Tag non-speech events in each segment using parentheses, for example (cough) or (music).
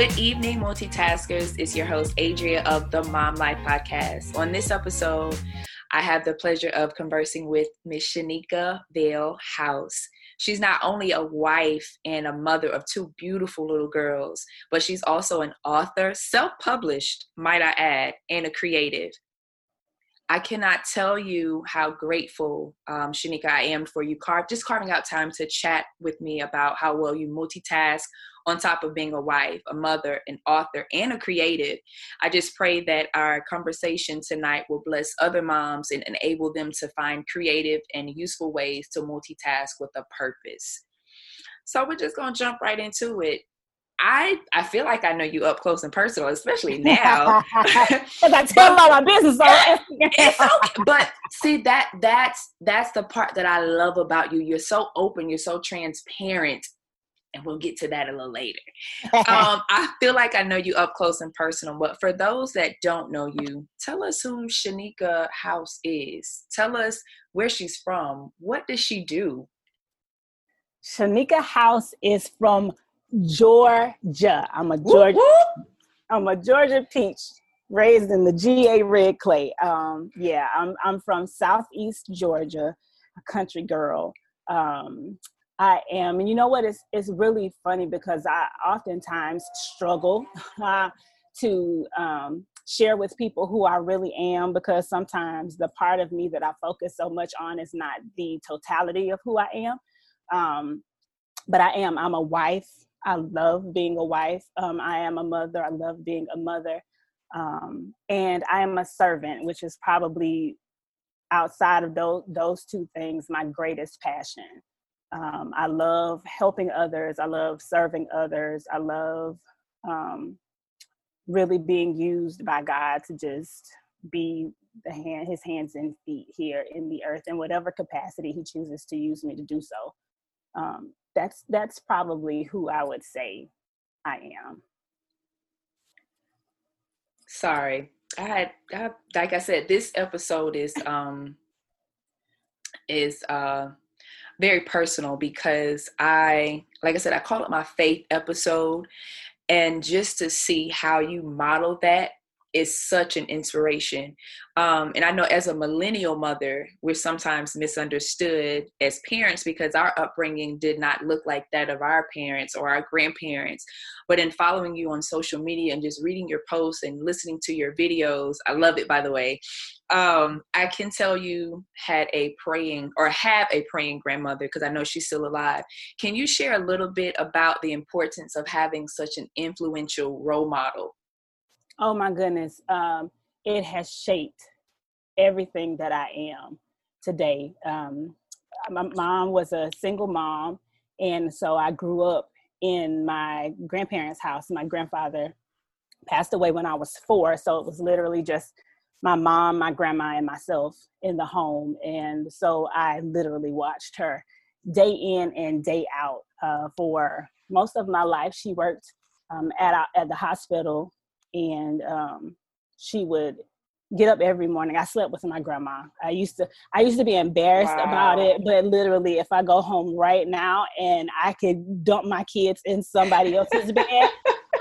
Good evening, multitaskers. It's your host, Adria of the Mom Life Podcast. On this episode, I have the pleasure of conversing with Miss Shanicka Vail House. She's not only a wife and a mother of two beautiful little girls, but she's also an author, self published, might I add, and a creative. I cannot tell you how grateful, um, Shanicka, I am for you car- just carving out time to chat with me about how well you multitask on top of being a wife, a mother, an author, and a creative. I just pray that our conversation tonight will bless other moms and enable them to find creative and useful ways to multitask with a purpose. So we're just going to jump right into it. I I feel like I know you up close and personal, especially (laughs) now. Because I tell all my business on (laughs) (laughs) okay. But see that that's that's the part that I love about you. You're so open. You're so transparent. And we'll get to that a little later. (laughs) um, I feel like I know you up close and personal, but for those that don't know you, tell us who Shanicka House is. Tell us where she's from. What does she do? Shanicka House is from Georgia. I'm a Georgia. I'm a Georgia peach, raised in the GA red clay. Um, yeah, I'm I'm from Southeast Georgia, a country girl. Um, I am, and you know what? It's it's really funny because I oftentimes struggle (laughs) uh, to um, share with people who I really am because sometimes the part of me that I focus so much on is not the totality of who I am. Um, but I am. I'm a wife. I love being a wife. Um, I am a mother. I love being a mother. Um, and I am a servant, which is probably outside of those, those two things my greatest passion. Um, I love helping others. I love serving others. I love um, really being used by God to just be the hand, his hands and feet here in the earth in whatever capacity he chooses to use me to do so. Um, that's that's probably who I would say I am. Sorry. I had I, like I said, this episode is um is uh very personal because I like I said, I call it my faith episode. And just to see how you model that is such an inspiration. Um, and I know as a millennial mother, we're sometimes misunderstood as parents because our upbringing did not look like that of our parents or our grandparents. But in following you on social media and just reading your posts and listening to your videos, I love it by the way. Um, I can tell you had a praying or have a praying grandmother because I know she's still alive. Can you share a little bit about the importance of having such an influential role model oh my goodness, um, it has shaped everything that I am today. Um, my mom was a single mom, and so I grew up in my grandparents' house. My grandfather passed away when I was four, so it was literally just my mom, my grandma, and myself in the home. And so I literally watched her day in and day out uh, for most of my life. She worked um, at, at the hospital and um, she would get up every morning. I slept with my grandma. I used to I used to be embarrassed wow. about it, but literally if I go home right now and I could dump my kids in somebody else's bed,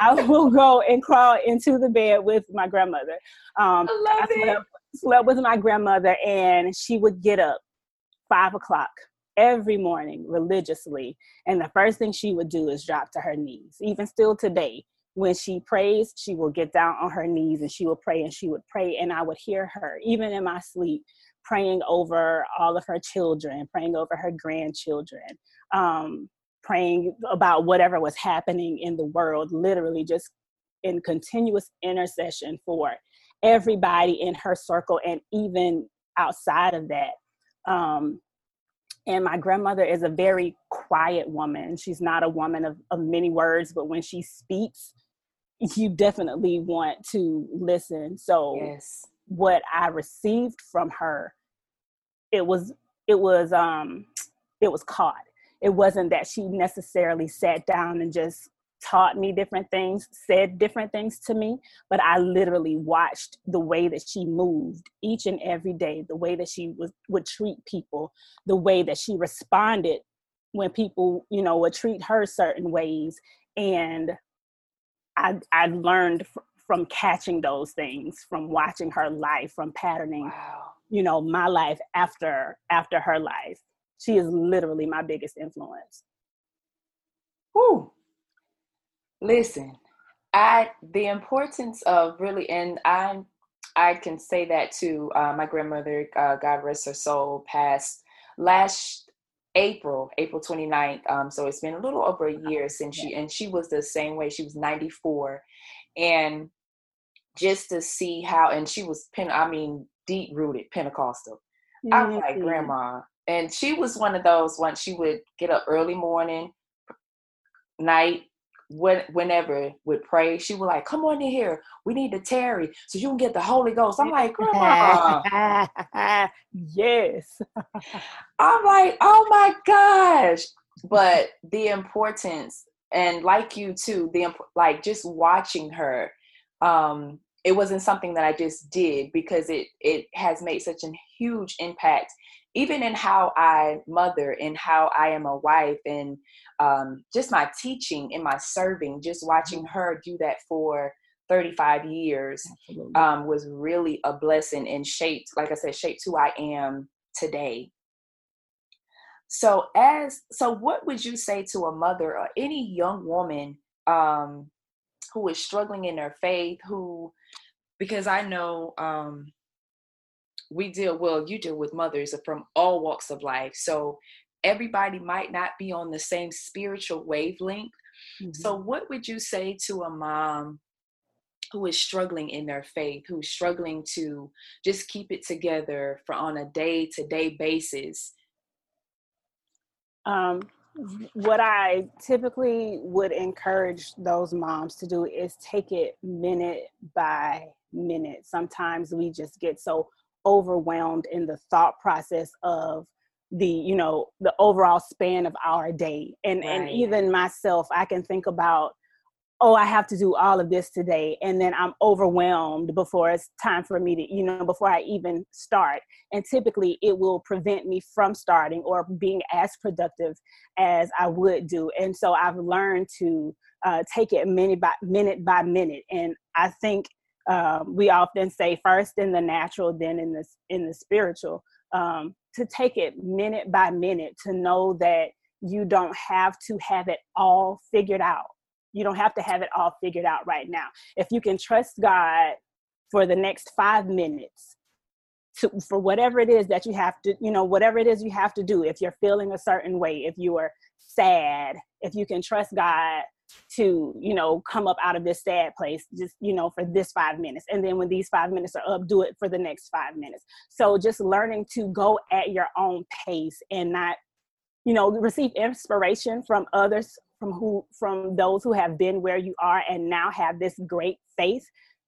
I will go and crawl into the bed with my grandmother. Um, I love I slept, slept with my grandmother and she would get up five o'clock every morning religiously. And the first thing she would do is drop to her knees. Even still today, when she prays, she will get down on her knees and she will pray and she would pray. And I would hear her, even in my sleep, praying over all of her children, praying over her grandchildren, um, praying about whatever was happening in the world, literally just in continuous intercession for everybody in her circle and even outside of that. Um, and my grandmother is a very quiet woman. She's not a woman of, of many words, but when she speaks, you definitely want to listen. So yes. what I received from her, it was it was um it was caught. It wasn't that she necessarily sat down and just taught me different things, said different things to me, but I literally watched the way that she moved each and every day, the way that she was, would treat people, the way that she responded when people, you know, would treat her certain ways. And I I learned f- from catching those things, from watching her life, from patterning, Wow. you know, my life after after her life. She is literally my biggest influence. Whew. Listen, I the importance of really, and I I can say that too. Uh, my grandmother, uh, God rest her soul, passed last April, April 29th. Um, so it's been a little over a year since she, and she was the same way. She was 94, and just to see how, and she was pen, I mean, deep rooted Pentecostal. I was like. Grandma, and she was one of those. ones she would get up early morning, night, when, whenever would pray, she would like, come on in here. We need to tarry so you can get the Holy Ghost. I'm like, Grandma. (laughs) yes. (laughs) I'm like, oh my gosh. But the importance, and like you too, the imp- like just watching her, um, it wasn't something that I just did because it it has made such a huge impact, even in how I mother and how I am a wife and um, just my teaching and my serving. Just watching her do that for 35 years um, was really a blessing and shaped, like I said, shaped who I am today. So, as so, what would you say to a mother or any young woman um, who is struggling in their faith? Who, because I know um, we deal well, you deal with mothers from all walks of life, so everybody might not be on the same spiritual wavelength. So, Mhm. what would you say to a mom who is struggling in their faith, who's struggling to just keep it together for on a day to day basis? um, what I typically would encourage those moms to do is take it minute by minute. Sometimes we just get so overwhelmed in the thought process of the you know the overall span of our day. And and even myself i can think about oh i have to do all of this today and then i'm overwhelmed before it's time for me to you know before i even start. And typically it will prevent me from starting or being as productive as i would do. And so i've learned to uh, take it minute by minute by minute. And i think um, we often say first in the natural then in the in the spiritual um, to take it minute by minute to know that you don't have to have it all figured out. You don't have to have it all figured out right now. If you can trust god for the next five minutes to, for whatever it is that you have to you know whatever it is you have to do if you're feeling a certain way if you are sad if you can trust god to you know come up out of this sad place just you know for this five minutes and then when these five minutes are up do it for the next five minutes. So just learning to go at your own pace and not you know receive inspiration from others from who from those who have been where you are and now have this great faith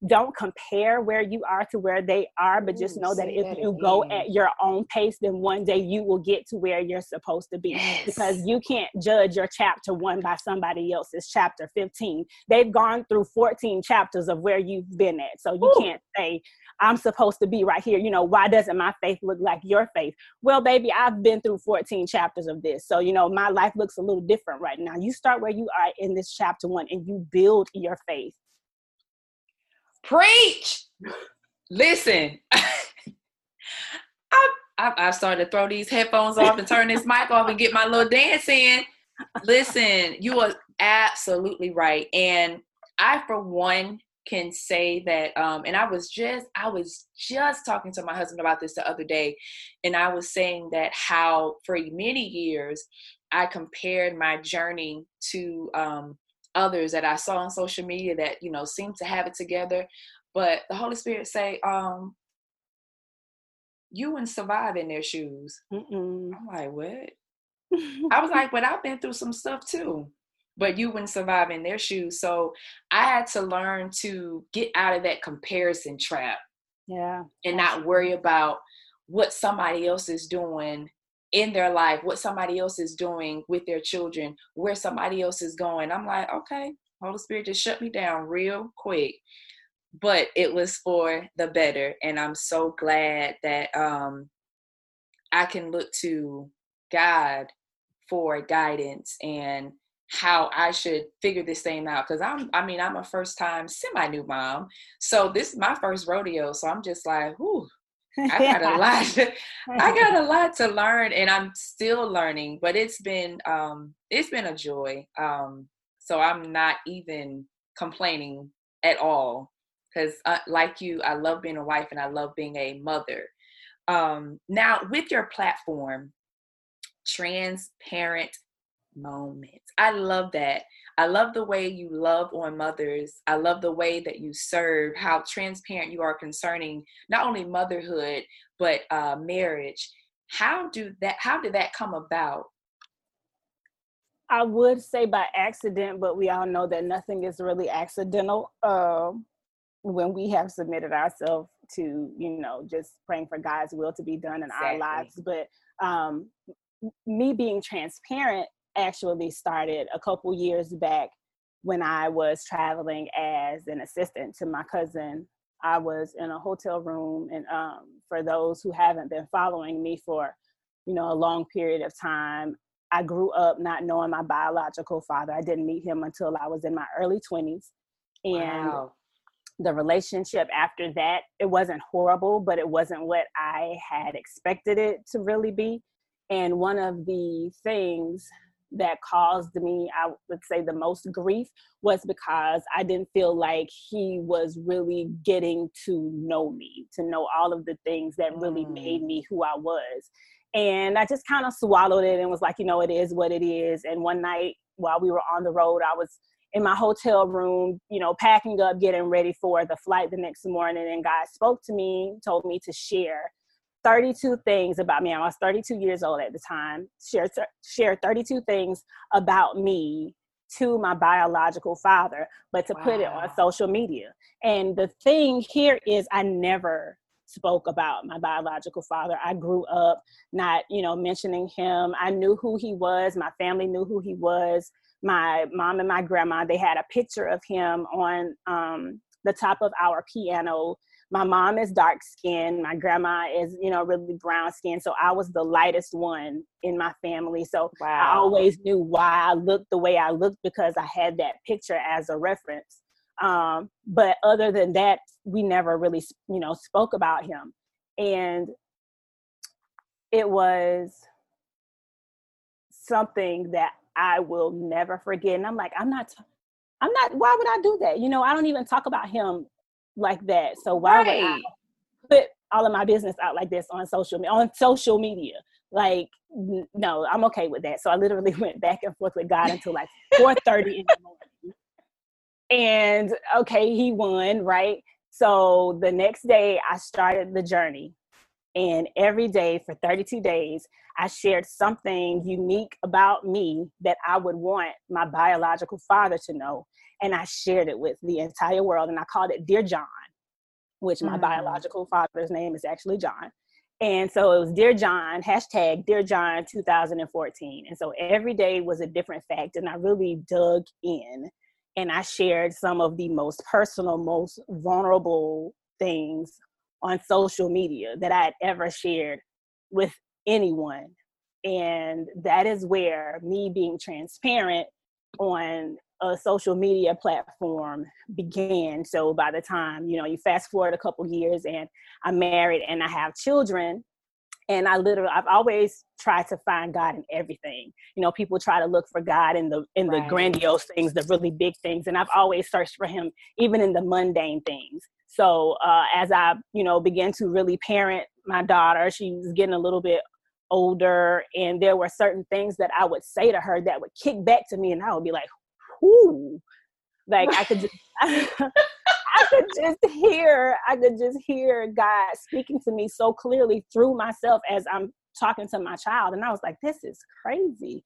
don't compare where you are to where they are but just know that if that you go at your own pace then one day you will get to where you're supposed to be because you can't judge your chapter one by somebody else's chapter 15 they've gone through 14 chapters of where you've been at so you Ooh. can't say i'm supposed to be right here. You know why doesn't my faith look like your faith? Well baby i've been through 14 chapters of this so you know my life looks a little different right now. You start where you are in this chapter one and you build your faith Preach. Listen, (laughs) I, I I started to throw these headphones off and turn this mic off and get my little dance in. Listen, you are absolutely right, and I for one can say that. Um, and I was just I was just talking to my husband about this the other day, and I was saying that how for many years I compared my journey to um, others that I saw on social media that you know seemed to have it together, but the Holy Spirit say, um, you wouldn't survive in their shoes. Mm-mm. I'm like, what? (laughs) I was like, but I've been through some stuff too. But you wouldn't survive in their shoes. So I had to learn to get out of that comparison trap yeah and not worry about what somebody else is doing in their life, what somebody else is doing with their children, where somebody else is going. I'm like, okay, Holy Spirit just shut me down real quick. But it was for the better. And I'm so glad that um, I can look to God for guidance and how I should figure this thing out because I'm I mean I'm a first time semi new mom. So this is my first rodeo. So I'm just like, whoo, I got a (laughs) lot I (laughs) got a lot to learn and I'm still learning, but it's been um it's been a joy. Um so I'm not even complaining at all because uh, like you I love being a wife and I love being a mother. Um now with your platform transparent moments. I love that. I love the way you love on mothers. I love the way that you serve, how transparent you are concerning not only motherhood but uh, marriage. How do that? How did that come about? I would say by accident, but we all know that nothing is really accidental. Uh, when we have submitted ourselves to, you know, just praying for God's will to be done in exactly. our lives. But um, me being transparent actually started a couple years back when I was traveling as an assistant to my cousin. I was in a hotel room, and um, for those who haven't been following me for, you know, a long period of time, I grew up not knowing my biological father. I didn't meet him until I was in my early twenties, and wow. the relationship after that it wasn't horrible, but it wasn't what I had expected it to really be. And one of the things that caused me, I would say, the most grief was because I didn't feel like he was really getting to know me, to know all of the things that really mm. made me who I was. And I just kind of swallowed it and was like, you know, it is what it is. And one night while we were on the road, I was in my hotel room, you know, packing up, getting ready for the flight the next morning. And God spoke to me, told me to share 32 things about me. I was 32 years old at the time. Share share 32 things about me to my biological father, but to wow. put it on social media. And the thing here is I never spoke about my biological father. I grew up not, you know, mentioning him. I knew who he was. My family knew who he was. My mom and my grandma, they had a picture of him on um, the top of our piano my mom is dark skinned my grandma is you know really brown skinned so i was the lightest one in my family so wow. i always knew why i looked the way i looked because i had that picture as a reference um, but other than that we never really you know spoke about him and it was something that i will never forget and i'm like i'm not i'm not why would i do that you know i don't even talk about him like that. So why right. would I put all of my business out like this on social media on social media? Like no, I'm okay with that. So I literally (laughs) went back and forth with God until like 4:30 in the morning. And okay, he won, right? So the next day I started the journey. And every day for 32 days, I shared something unique about me that I would want my biological father to know and I shared it with the entire world. And I called it Dear John, which my mm-hmm. biological father's name is actually John. And so it was Dear John, hashtag Dear John 2014. And so every day was a different fact. And I really dug in and I shared some of the most personal, most vulnerable things on social media that I had ever shared with anyone. And that is where me being transparent on a social media platform began. So by the time, you know, you fast forward a couple years and I'm married and I have children, and I literally I've always tried to find God in everything. You know, people try to look for God in the in right. the grandiose things, the really big things, and I've always searched for him even in the mundane things. So uh, as I, you know, began to really parent my daughter, she was getting a little bit older, and there were certain things that I would say to her that would kick back to me, and I would be like, whoo. Like I could (laughs) just (laughs) I could just hear, I could just hear God speaking to me so clearly through myself as I'm talking to my child. And I was like, this is crazy.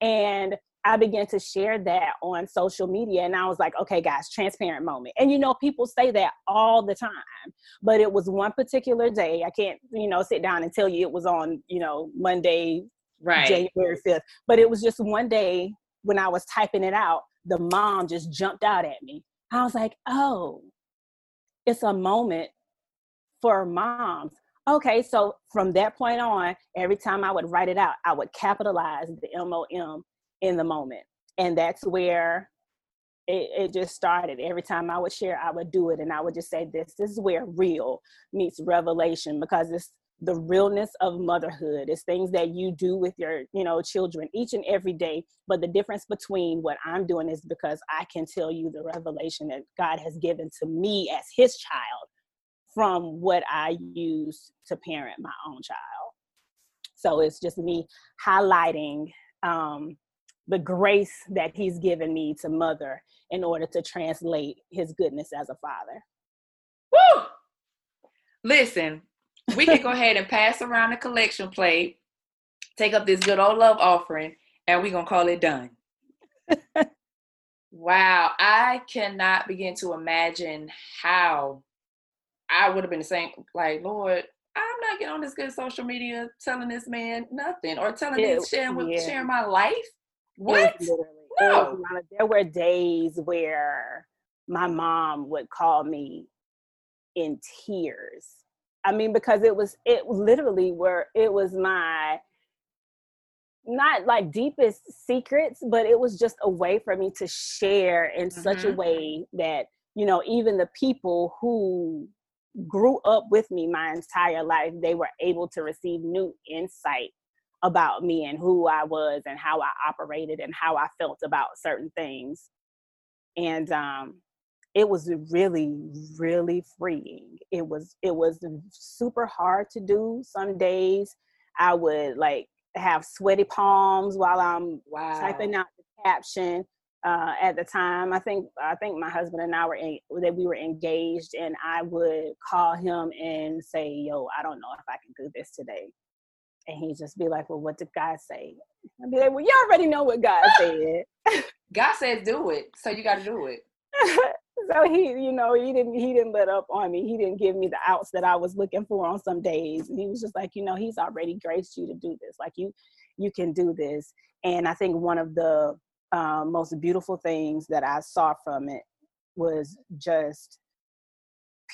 And I began to share that on social media. And I was like, okay, guys, transparent moment. And you know, people say that all the time, but it was one particular day. I can't, you know, sit down and tell you it was on, you know, Monday, right. January 5th, but it was just one day when I was typing it out the mom just jumped out at me. I was like, oh, it's a moment for moms. Okay, so from that point on, every time I would write it out, I would capitalize the MOM in the moment. and that's where it, it just started. Every time I would share, I would do it, and I would just say, "This, this is where real meets revelation," because it's the realness of motherhood. It's things that you do with your, you know, children each and every day. But the difference between what I'm doing is because I can tell you the revelation that God has given to me as His child from what I use to parent my own child. So it's just me highlighting um, the grace that He's given me to mother in order to translate His goodness as a father. Woo! Listen, (laughs) we can go ahead and pass around the collection plate, take up this good old love offering, and we're going to call it done. (laughs) wow, I cannot begin to imagine how I would have been the same. Like, Lord, I'm not getting on this good social media telling this man nothing or telling him sharing with yeah. sharing my life. What? No. there were days where my mom would call me in tears. I mean, because it was it literally were it was my not like deepest secrets, but it was just a way for me to share in mm-hmm. such a mm-hmm. way that, you know, even the people who grew up with me my entire life, they were able to receive new insight about me and who I was and how I operated and how I felt about certain things. And um, it was really, really freeing. It was it was super hard to do. Some days I would like have sweaty palms while I'm wow. typing out the caption uh, at the time. I think I think my husband and I were in, that we were engaged, and I would call him and say, "Yo, I don't know if I can do this today," and he'd just be like, "Well, what did God say?" I'd be like, "Well, you already know what God (laughs) said." God says do it, so you got to do it. (laughs) so he, you know, he didn't he didn't let up on me. He didn't give me the outs that I was looking for on some days. And he was just like, you know, he's already graced you to do this. Like you, you can do this. And I think one of the um, most beautiful things that I saw from it was just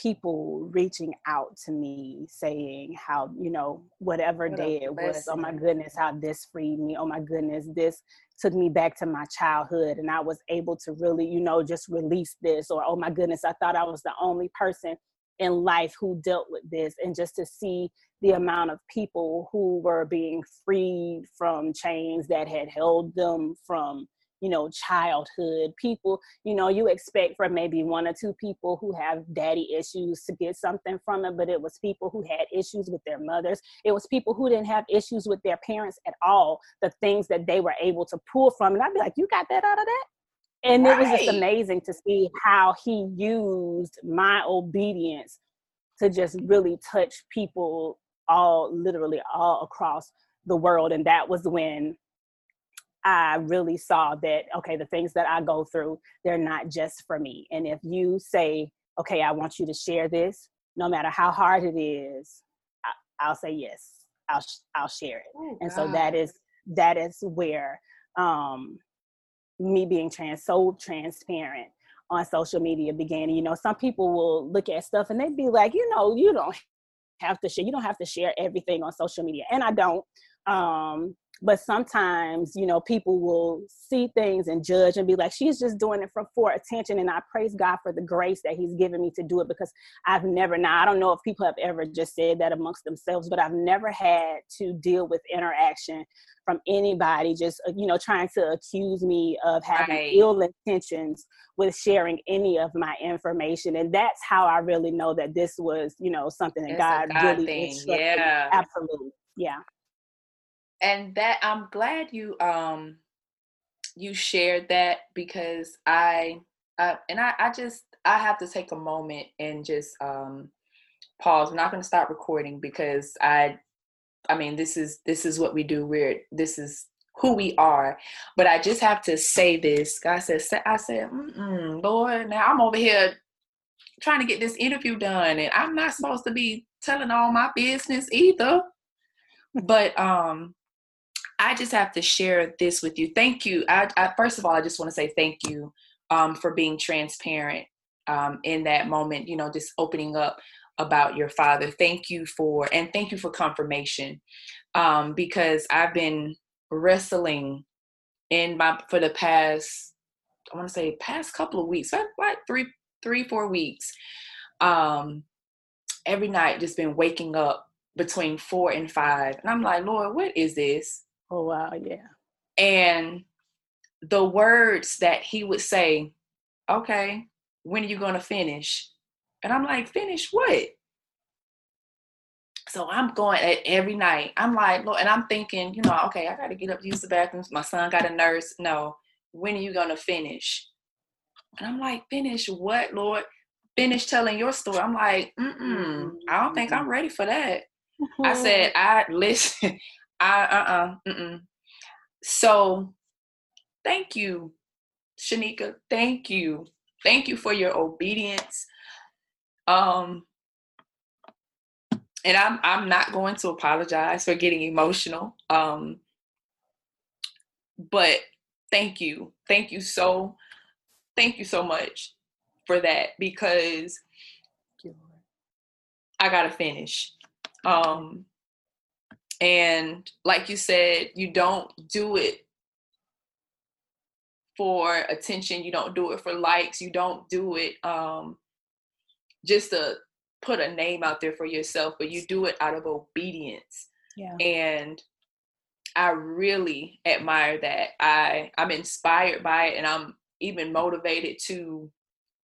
people reaching out to me saying how you know whatever what day it was oh my goodness how this freed me oh my goodness this took me back to my childhood and i was able to really you know just release this or oh my goodness i thought i was the only person in life who dealt with this and just to see the amount of people who were being freed from chains that had held them from you know childhood people you know you expect from maybe one or two people who have daddy issues to get something from it but it was people who had issues with their mothers. It was people who didn't have issues with their parents at all the things that they were able to pull from. And i'd be like you got that out of that? And right. it was just amazing to see how he used my obedience to just really touch people all literally all across the world. And that was when I really saw that, okay, the things that I go through, they're not just for me. And if you say, okay, I want you to share this, no matter how hard it is, I, will say yes. I'll I'll share it. Oh, and so that is that is where um, me being trans so transparent on social media began. You know, some people will look at stuff and they'd be like, you know, you don't have to share. You don't have to share everything on social media, and I don't. Um, but sometimes you know people will see things and judge and be like she's just doing it for, for attention and i praise god for the grace that he's given me to do it because i've never now i don't know if people have ever just said that amongst themselves but i've never had to deal with interaction from anybody just uh, you know trying to accuse me of having right. ill intentions with sharing any of my information and that's how i really know that this was you know something that god, god, really thing. yeah absolutely yeah and that i'm glad you um you shared that because i uh, and I, I just i have to take a moment and just um pause. I'm not going to stop recording because i i mean this is this is what we do. We're this is who we are. But i just have to say this. God says i said mm lord now i'm over here trying to get this interview done and i'm not supposed to be telling all my business either. But um I just have to share this with you. Thank you. I, I first of all, I just want to say thank you um, for being transparent um, in that moment. You know, just opening up about your father. Thank you for and thank you for confirmation um, because I've been wrestling in my for the past I want to say past couple of weeks, like three, three, four weeks. Um, every night just been waking up between four and five. And I'm like, Lord, what is this? Oh wow, yeah. And the words that he would say, okay, when are you gonna finish? And I'm like, finish what? So I'm going at every night. I'm like, Lord, and I'm thinking, you know, okay, I gotta get up use the bathroom. My son got a nurse. No, when are you gonna finish? And I'm like, finish what, Lord? Finish telling your story. I'm like, mm I don't think I'm ready for that. I (laughs) said, I listen, I uh uh-uh, uh, So thank you, Shanicka. Thank you. Thank you for your obedience. Um and I'm I'm not going to apologize for getting emotional. Um but thank you. Thank you so thank you so much for that because I got to finish. Um and like you said, you don't do it for attention, you don't do it for likes, you don't do it um just to put a name out there for yourself, but you do it out of obedience. Yeah. And I really admire that. I I'm inspired by it and I'm even motivated to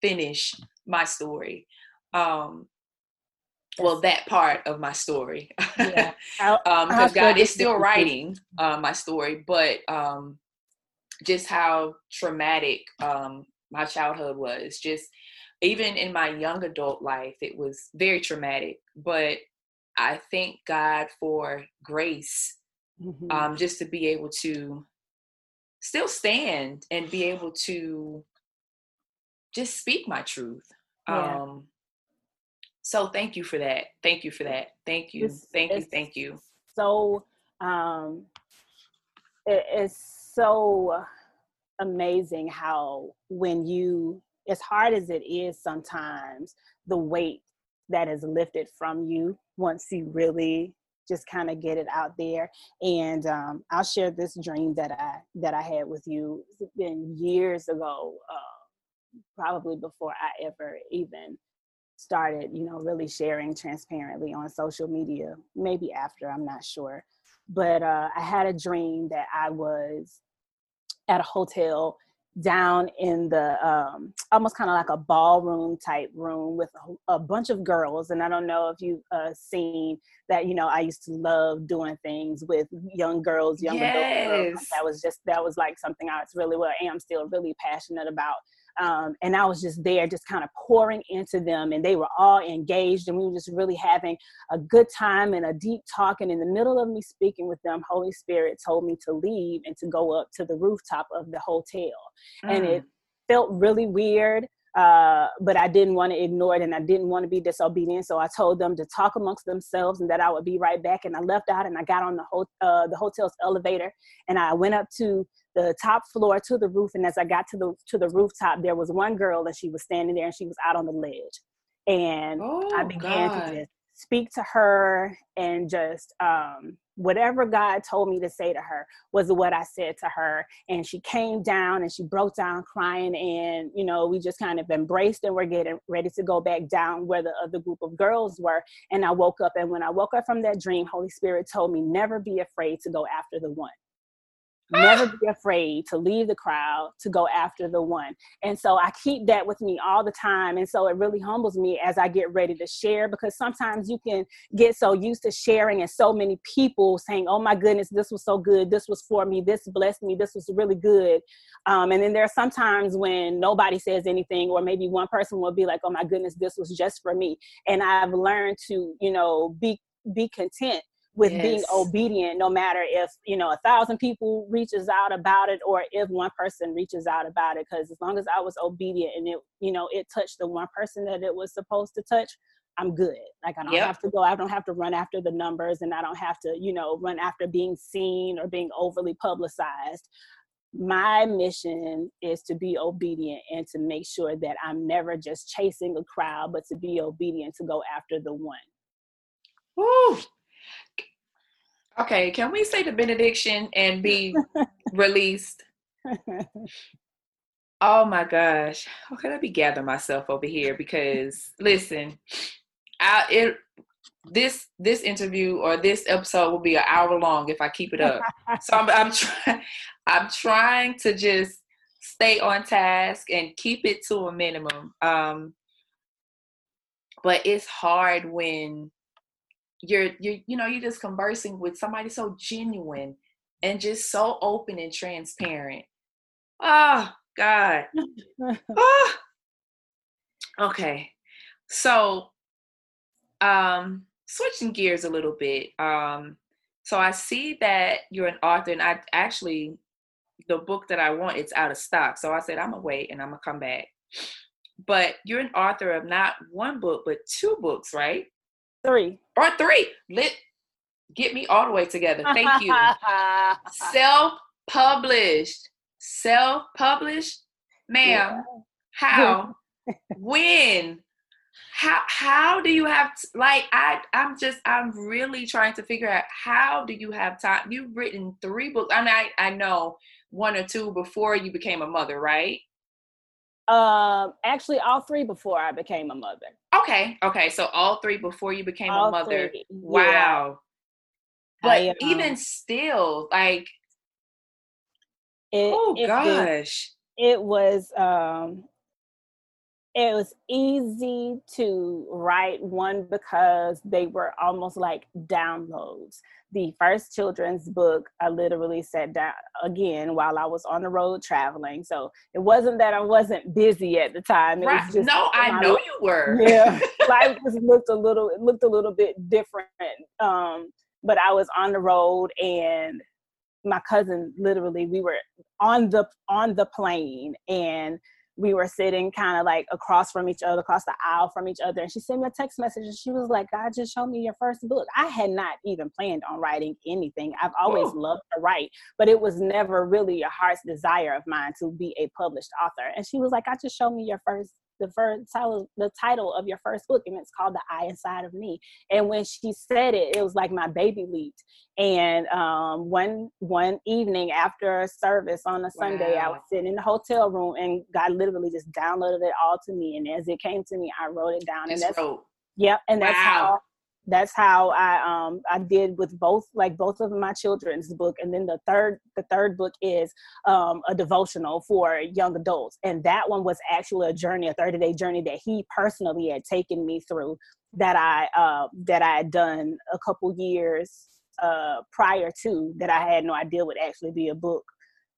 finish my story. Um well that part of my story yeah. (laughs) um because god is still writing uh, my story but um just how traumatic um my childhood was just even in my young adult life it was very traumatic but i thank god for grace mm-hmm. um, just to be able to still stand and be able to just speak my truth. Yeah. Um, so thank you for that. Thank you for that. Thank you. It's, thank you. Thank you. So um, it is so amazing how when you, as hard as it is sometimes, the weight that is lifted from you once you really just kind of get it out there and um, i'll share this dream that i that i had with you it's been years ago uh, probably before i ever even started you know really sharing transparently on social media maybe after i'm not sure but uh, i had a dream that i was at a hotel down in the um, almost kind of like a ballroom type room with a, a, bunch of girls and i don't know if you've uh, seen that you know I used to love doing things with young girls, young yes. adult girls. That was just that was like something I was really well am still really passionate about. Um, and I was just there, just kind of pouring into them, and they were all engaged, and we were just really having a good time and a deep talk. And in the middle of me speaking with them, Holy Spirit told me to leave and to go up to the rooftop of the hotel, mm. and it mm. felt really weird uh, but I didn't want to ignore it and I didn't want to be disobedient. So I told them to talk amongst themselves and that I would be right back. And I left out and I got on the, ho- uh, the hotel's elevator and I went up to the top floor to the roof. And as I got to the to the rooftop, there was one girl and she was standing there and she was out on the ledge. And oh, I began God. to just speak to her and just um, whatever God told me to say to her was what I said to her. And she came down and she broke down crying. And, you know, we just kind of embraced and we're getting ready to go back down where the other group of girls were. And I woke up. And when I woke up from that dream, Holy Spirit told me, never be afraid to go after the one. Never (gasps) be afraid to leave the crowd to go after the one. And so I keep that with me all the time. And so it really humbles me as I get ready to share because sometimes you can get so used to sharing and so many people saying, Oh my goodness, this was so good. This was for me. This blessed me. This was really good. Um, and then there are sometimes when nobody says anything, or maybe one person will be like, Oh my goodness, this was just for me. And I've learned to, you know, be be content with yes. being obedient no matter if you know a thousand people reaches out about it or if one person reaches out about it because as long as i was obedient and it you know it touched the one person that it was supposed to touch i'm good like i don't yep. have to go i don't have to run after the numbers and i don't have to you know run after being seen or being overly publicized my mission is to be obedient and to make sure that i'm never just chasing a crowd but to be obedient to go after the one Woo. Okay, can we say the benediction and be (laughs) released? oh my gosh. Okay, let me gather myself over here because listen, I it this this interview or this episode will be an hour long if I keep it up. so I'm I'm trying (laughs) I'm trying to just stay on task and keep it to a minimum. Um but it's hard when you're you're you know you're just conversing with somebody so genuine and just so open and transparent. Oh god. Oh. (laughs) okay. So um switching gears a little bit um so i see that you're an author and i actually the book that i want it's out of stock. So i said i'm gonna wait and i'm gonna come back. But you're an author of not one book but two books right? Three. Or three. Lit. Get me all the way together. Thank you. (laughs) Self published. Self published. Ma'am, yeah. how? (laughs) when? How how do you have t- like I I'm just I'm really trying to figure out how do you have time? You've written three books. I mean I, I know one or two before you became a mother, right? Um, actually, all three before I became a mother. Okay, okay. So all three before you became all a mother. Three. Wow. But I, um, even still, like, it, oh it gosh, it was um it was easy to write one because they were almost like downloads. The first children's book, I literally sat down again while I was on the road traveling. So it wasn't that I wasn't busy at the time. It right. was just no, I know you were. Yeah, (laughs) life just looked a little. It looked a little bit different. Um, but I was on the road and my cousin literally we were on the on the plane and we were sitting kind of like across from each other, across the aisle from each other. And she sent me a text message and she was like, God just showed me your first book. I had not even planned on writing anything. I've always Ooh. loved to write, but it was never really a heart's desire of mine to be a published author. And she was like, I just showed me your first the first title the title of your first book and it's called the eye inside of me and when she said it it was like my baby leaped and um, one one evening after a service on a sunday wow. i was sitting in the hotel room and god literally just downloaded it all to me and as it came to me i wrote it down just and that's wrote. yep and that's how that's how I um I did with both like both of my children's book and then the third the third book is um a devotional for young adults and that one was actually a journey a 30 day journey that he personally had taken me through that I uh that I had done a couple years uh prior to that I had no idea would actually be a book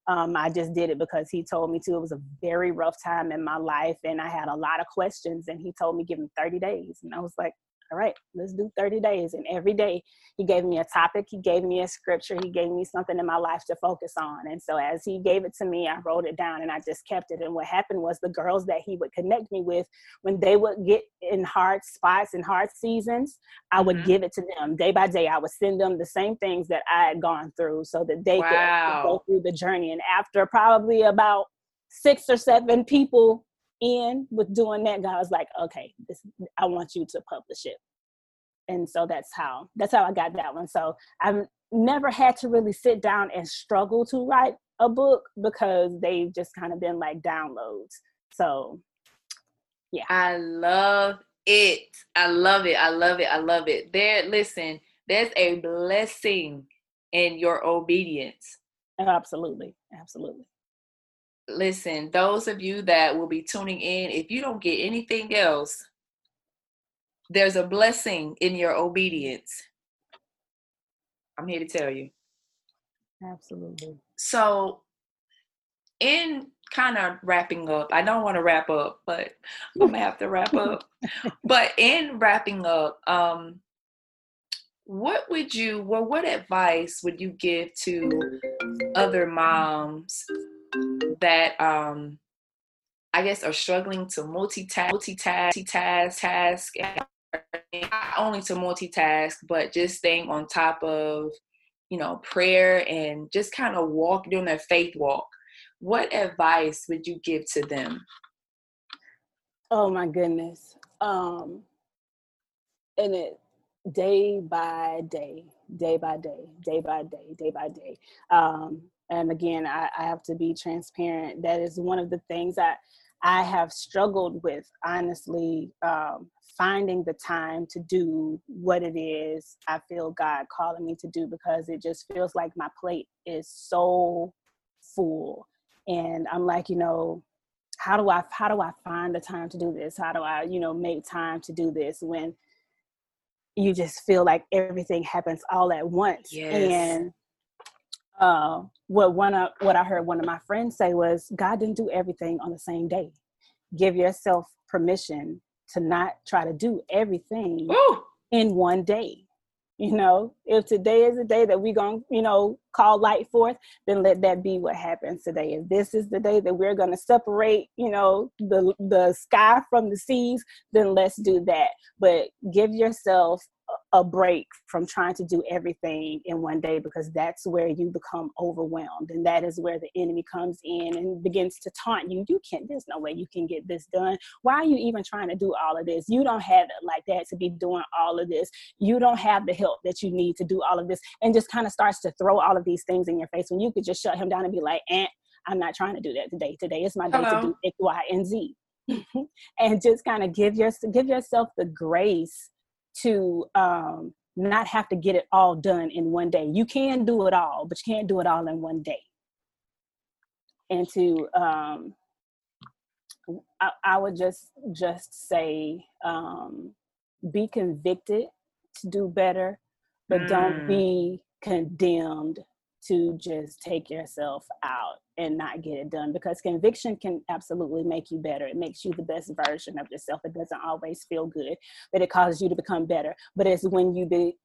um, I just did it because he told me to. It was a very rough time in my life, and I had a lot of questions. And he told me give him 30 days, and I was like, all right, let's do 30 days. And every day he gave me a topic, he gave me a scripture, he gave me something in my life to focus on. And so as he gave it to me, I wrote it down and I just kept it. And what happened was the girls that he would connect me with, when they would get in hard spots and hard seasons, I would mm-hmm. give it to them day by day. I would send them the same things that I had gone through so that they wow. could go through the journey. And after probably about six or seven people in with doing that, God was like, okay, this, I want you to publish it. And so that's how that's how I got that one. So I've never had to really sit down and struggle to write a book because they've just kind of been like downloads. So yeah. I love it. I love it. I love it. I love it. There, listen, there's a blessing in your obedience. Absolutely. Absolutely listen, those of you that will be tuning in, if you don't get anything else, there's a blessing in your obedience. I'm here to tell you. Absolutely. So, in kind of wrapping up, I don't want to wrap up, but I'm gonna have to wrap up. (laughs) but in wrapping up, um, what would you, well, what advice would you give to other moms that um I guess are struggling to multitask, multitask, multitask, task, not only to multitask, but just staying on top of, you know, prayer and just kind of walk doing their faith walk. What advice would you give to them? Oh my goodness. Um and it day by day, day by day, day by day, day by day. Um and again I, I have to be transparent. That is one of the things that i have struggled with honestly um, finding the time to do what it is i feel god calling me to do because it just feels like my plate is so full. And i'm like you know how do i how do i find the time to do this? How do i you know make time to do this when you just feel like everything happens all at once? Yes. and uh, what one of what I heard one of my friends say was God didn't do everything on the same day. Give yourself permission to not try to do everything Ooh. in one day. You know, if today is the day that we're going to, you know, call light forth, then let that be what happens today. If this is the day that we're going to separate, you know, the the sky from the seas, then let's do that. But give yourself a break from trying to do everything in one day because that's where you become overwhelmed and that is where the enemy comes in and begins to taunt you. You can't there's no way you can get this done. Why are you even trying to do all of this? You don't have it like that to be doing all of this. You don't have the help that you need to do all of this and just kind of starts to throw all of these things in your face when you could just shut him down and be like aunt i'm not trying to do that today. Today is my day Hello. to do x y and z. (laughs) And just kind of give your give yourself the grace to um, not have to get it all done in one day. You can do it all, but you can't do it all in one day. And to um, I, I would just just say um, be convicted to do better, but mm. don't be condemned to just take yourself out and not get it done because conviction can absolutely make you better. It makes you the best version of yourself. It doesn't always feel good, but it causes you to become better. But it's when you be,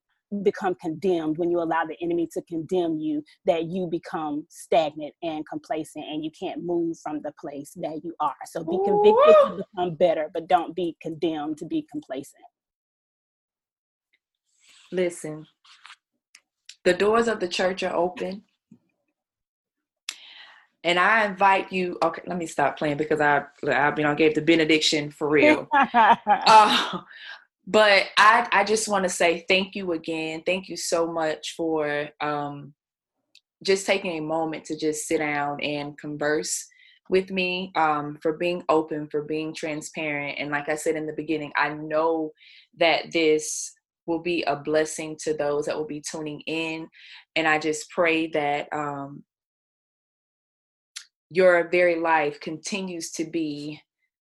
become condemned, when you allow the enemy to condemn you, that you become stagnant and complacent and you can't move from the place that you are. So be convicted Ooh. to become better, but don't be condemned to be complacent. Listen, the doors of the church are open. And I invite you. Okay, let me stop playing because I I've you know, gave the benediction for real. (laughs) uh, but I, I just want to say thank you again. Thank you so much for um, just taking a moment to just sit down and converse with me, um, for being open, for being transparent. And like I said in the beginning, I know that this will be a blessing to those that will be tuning in. And I just pray that um, your very life continues to be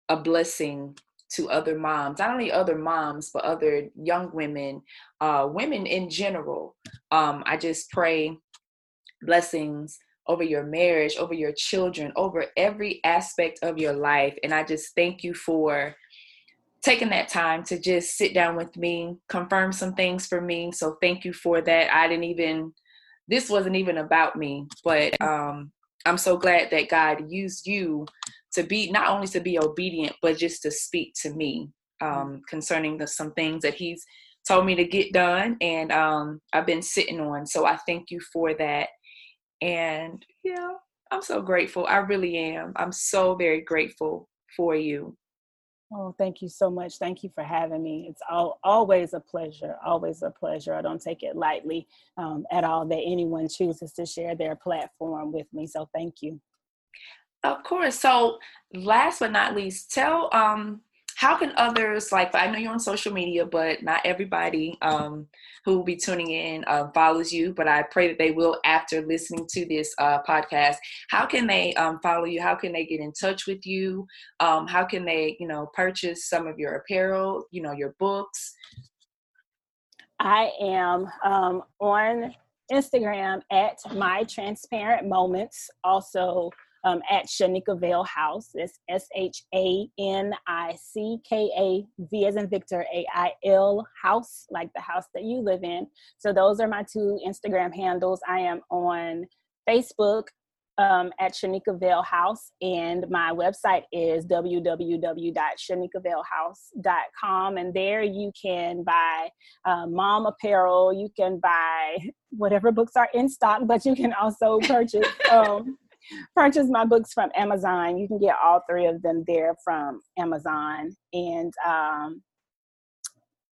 a blessing to other moms, not only other moms, but other young women, uh, women in general. Um, I just pray blessings over your marriage, over your children, over every aspect of your life. And I just thank you for taking that time to just sit down with me, confirm some things for me. So thank you for that. I didn't even, this wasn't even about me, but um, I'm so glad that God used you to be not only to be obedient, but just to speak to me um, concerning the, some things that He's told me to get done, and um, I've been sitting on. So I thank you for that, and yeah, I'm so grateful. I really am. I'm so very grateful for you. Oh, thank you so much. Thank you for having me. It's all, always a pleasure. Always a pleasure. I don't take it lightly um, at all that anyone chooses to share their platform with me. So thank you. Of course. So, last but not least, tell um, how can others like i know you're on social media but not everybody um, who will be tuning in uh, follows you but i pray that they will after listening to this uh, podcast. How can they um, follow you? How can they get in touch with you? Um, how can they you know purchase some of your apparel you know your books? I am um, on instagram at my transparent moments also um, at Shanicka Vail House. It's S H A N I C K A V as in Victor A I L House, like the house that you live in. So those are my two Instagram handles. I am on Facebook um, at Shanicka Vail House, and my website is www.shanickavailhouse.com. And there you can buy uh, mom apparel, you can buy (laughs) whatever books are in stock, but you can also purchase um, purchase my books from Amazon. You can get all three of them there from Amazon. And um,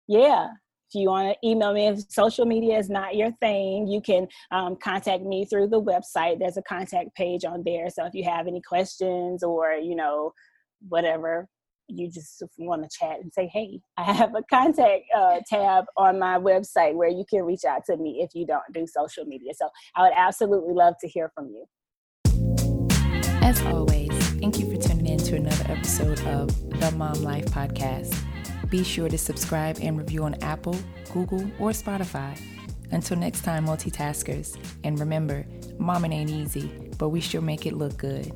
yeah, if you want to email me, if social media is not your thing, you can um, contact me through the website. There's a contact page on there. So if you have any questions or, you know, whatever, you just want to chat and say, hey, I have a contact uh, tab on my website where you can reach out to me if you don't do social media. So I would absolutely love to hear from you. As always, thank you for tuning in to another episode of the Mom Life Podcast. Be sure to subscribe and review on Apple, Google, or Spotify. Until next time, multitaskers. And remember, momming ain't easy, but we sure make it look good.